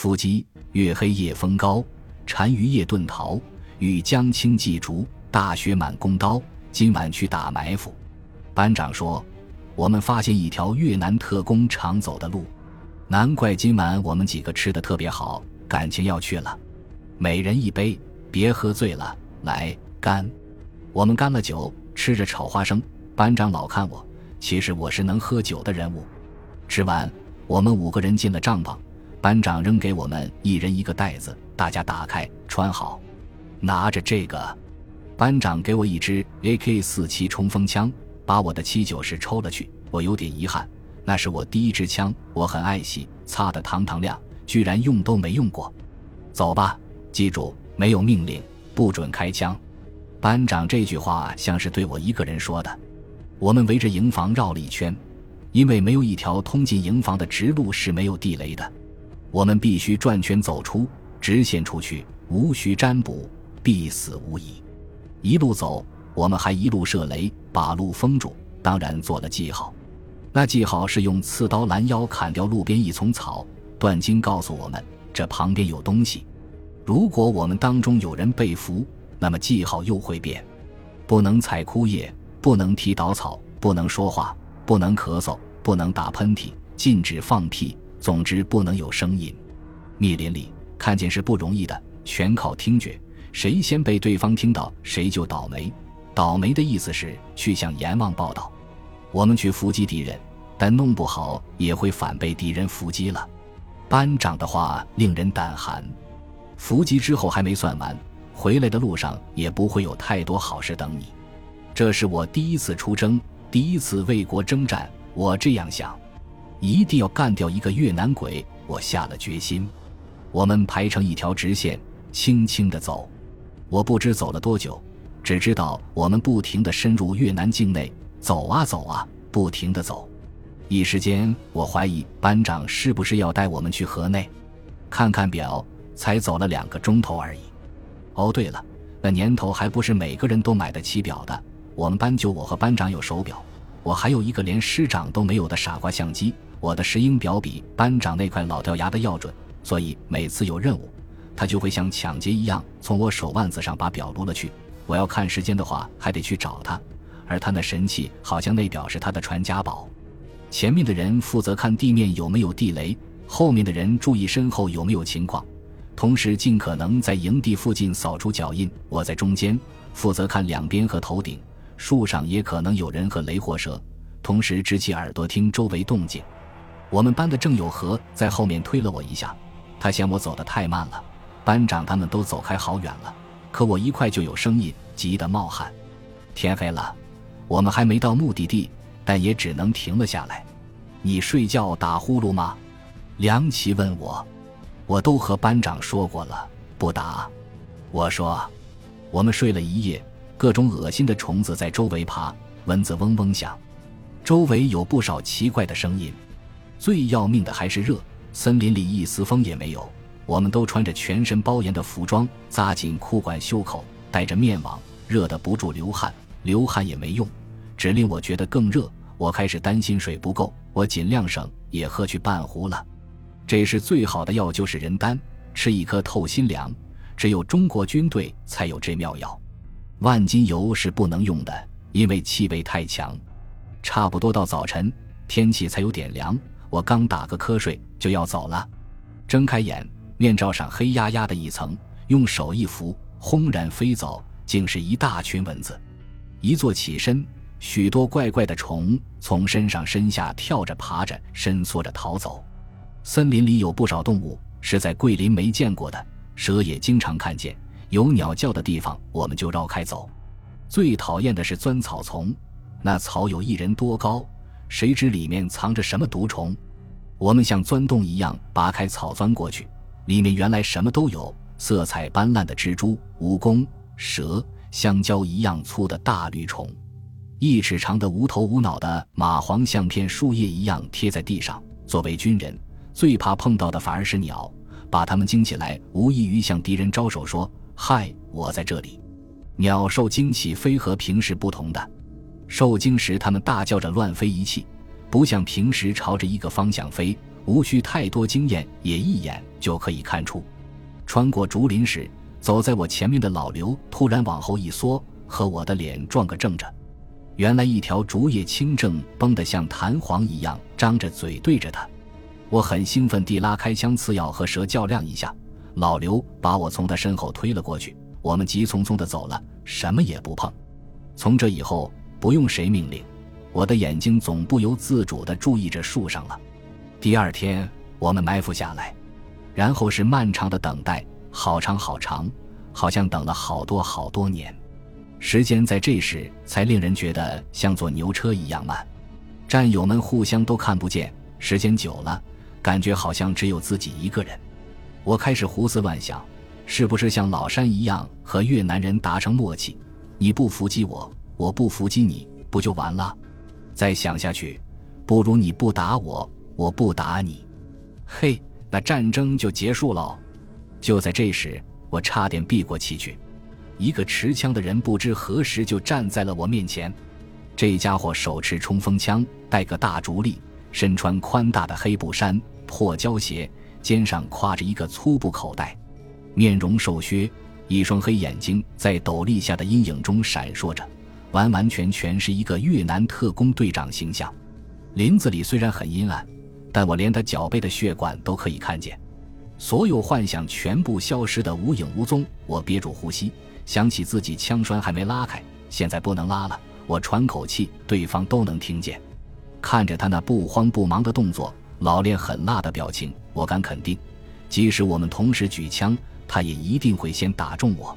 伏击，月黑夜风高，单于夜遁逃。欲将青祭竹，大雪满弓刀。今晚去打埋伏。班长说：“我们发现一条越南特工常走的路，难怪今晚我们几个吃的特别好，感情要去了。每人一杯，别喝醉了。来干！”我们干了酒，吃着炒花生。班长老看我，其实我是能喝酒的人物。吃完，我们五个人进了帐篷。班长扔给我们一人一个袋子，大家打开穿好，拿着这个。班长给我一支 AK 四七冲锋枪，把我的七九式抽了去。我有点遗憾，那是我第一支枪，我很爱惜，擦得堂堂亮，居然用都没用过。走吧，记住，没有命令，不准开枪。班长这句话像是对我一个人说的。我们围着营房绕了一圈，因为没有一条通进营房的直路是没有地雷的。我们必须转圈走出，直线出去，无需占卜，必死无疑。一路走，我们还一路射雷，把路封住，当然做了记号。那记号是用刺刀拦腰砍掉路边一丛草。段金告诉我们，这旁边有东西。如果我们当中有人被俘，那么记号又会变，不能采枯叶，不能踢倒草，不能说话，不能咳嗽，不能打喷嚏，禁止放屁。总之不能有声音。密林里看见是不容易的，全靠听觉。谁先被对方听到，谁就倒霉。倒霉的意思是去向阎王报道。我们去伏击敌人，但弄不好也会反被敌人伏击了。班长的话令人胆寒。伏击之后还没算完，回来的路上也不会有太多好事等你。这是我第一次出征，第一次为国征战。我这样想。一定要干掉一个越南鬼！我下了决心。我们排成一条直线，轻轻地走。我不知走了多久，只知道我们不停地深入越南境内，走啊走啊，不停地走。一时间，我怀疑班长是不是要带我们去河内。看看表，才走了两个钟头而已。哦，对了，那年头还不是每个人都买得起表的。我们班就我和班长有手表，我还有一个连师长都没有的傻瓜相机。我的石英表比班长那块老掉牙的要准，所以每次有任务，他就会像抢劫一样从我手腕子上把表撸了去。我要看时间的话，还得去找他，而他那神器好像那表是他的传家宝。前面的人负责看地面有没有地雷，后面的人注意身后有没有情况，同时尽可能在营地附近扫出脚印。我在中间负责看两边和头顶，树上也可能有人和雷火蛇，同时支起耳朵听周围动静。我们班的郑有和在后面推了我一下，他嫌我走得太慢了。班长他们都走开好远了，可我一块就有声音，急得冒汗。天黑了，我们还没到目的地，但也只能停了下来。你睡觉打呼噜吗？梁琪问我。我都和班长说过了，不打。我说，我们睡了一夜，各种恶心的虫子在周围爬，蚊子嗡嗡响，周围有不少奇怪的声音。最要命的还是热，森林里一丝风也没有。我们都穿着全身包严的服装，扎紧裤管袖口，戴着面网，热得不住流汗。流汗也没用，只令我觉得更热。我开始担心水不够，我尽量省，也喝去半壶了。这是最好的药，就是人丹，吃一颗透心凉。只有中国军队才有这妙药。万金油是不能用的，因为气味太强。差不多到早晨，天气才有点凉。我刚打个瞌睡就要走了，睁开眼，面罩上黑压压的一层，用手一扶，轰然飞走，竟是一大群蚊子。一坐起身，许多怪怪的虫从身上身下跳着、爬着、伸缩着逃走。森林里有不少动物是在桂林没见过的，蛇也经常看见。有鸟叫的地方，我们就绕开走。最讨厌的是钻草丛，那草有一人多高。谁知里面藏着什么毒虫？我们像钻洞一样拔开草钻过去，里面原来什么都有：色彩斑斓的蜘蛛、蜈蚣、蛇、香蕉一样粗的大绿虫，一尺长的无头无脑的蚂蟥，像片树叶一样贴在地上。作为军人，最怕碰到的反而是鸟，把它们惊起来，无异于向敌人招手说：“嗨，我在这里。”鸟受惊起飞和平时不同的。受惊时，它们大叫着乱飞一气，不像平时朝着一个方向飞，无需太多经验，也一眼就可以看出。穿过竹林时，走在我前面的老刘突然往后一缩，和我的脸撞个正着。原来一条竹叶青正绷得像弹簧一样，张着嘴对着他。我很兴奋地拉开枪，刺要和蛇较量一下。老刘把我从他身后推了过去，我们急匆匆地走了，什么也不碰。从这以后，不用谁命令，我的眼睛总不由自主地注意着树上了。第二天，我们埋伏下来，然后是漫长的等待，好长好长，好像等了好多好多年。时间在这时才令人觉得像坐牛车一样慢。战友们互相都看不见，时间久了，感觉好像只有自己一个人。我开始胡思乱想，是不是像老山一样和越南人达成默契？你不伏击我，我不伏击你，不就完了？再想下去，不如你不打我，我不打你。嘿，那战争就结束喽。就在这时，我差点闭过气去。一个持枪的人不知何时就站在了我面前。这家伙手持冲锋枪，戴个大竹笠，身穿宽大的黑布衫、破胶鞋。肩上挎着一个粗布口袋，面容瘦削，一双黑眼睛在斗笠下的阴影中闪烁着，完完全全是一个越南特工队长形象。林子里虽然很阴暗，但我连他脚背的血管都可以看见。所有幻想全部消失得无影无踪。我憋住呼吸，想起自己枪栓还没拉开，现在不能拉了。我喘口气，对方都能听见。看着他那不慌不忙的动作。老练狠辣的表情，我敢肯定，即使我们同时举枪，他也一定会先打中我。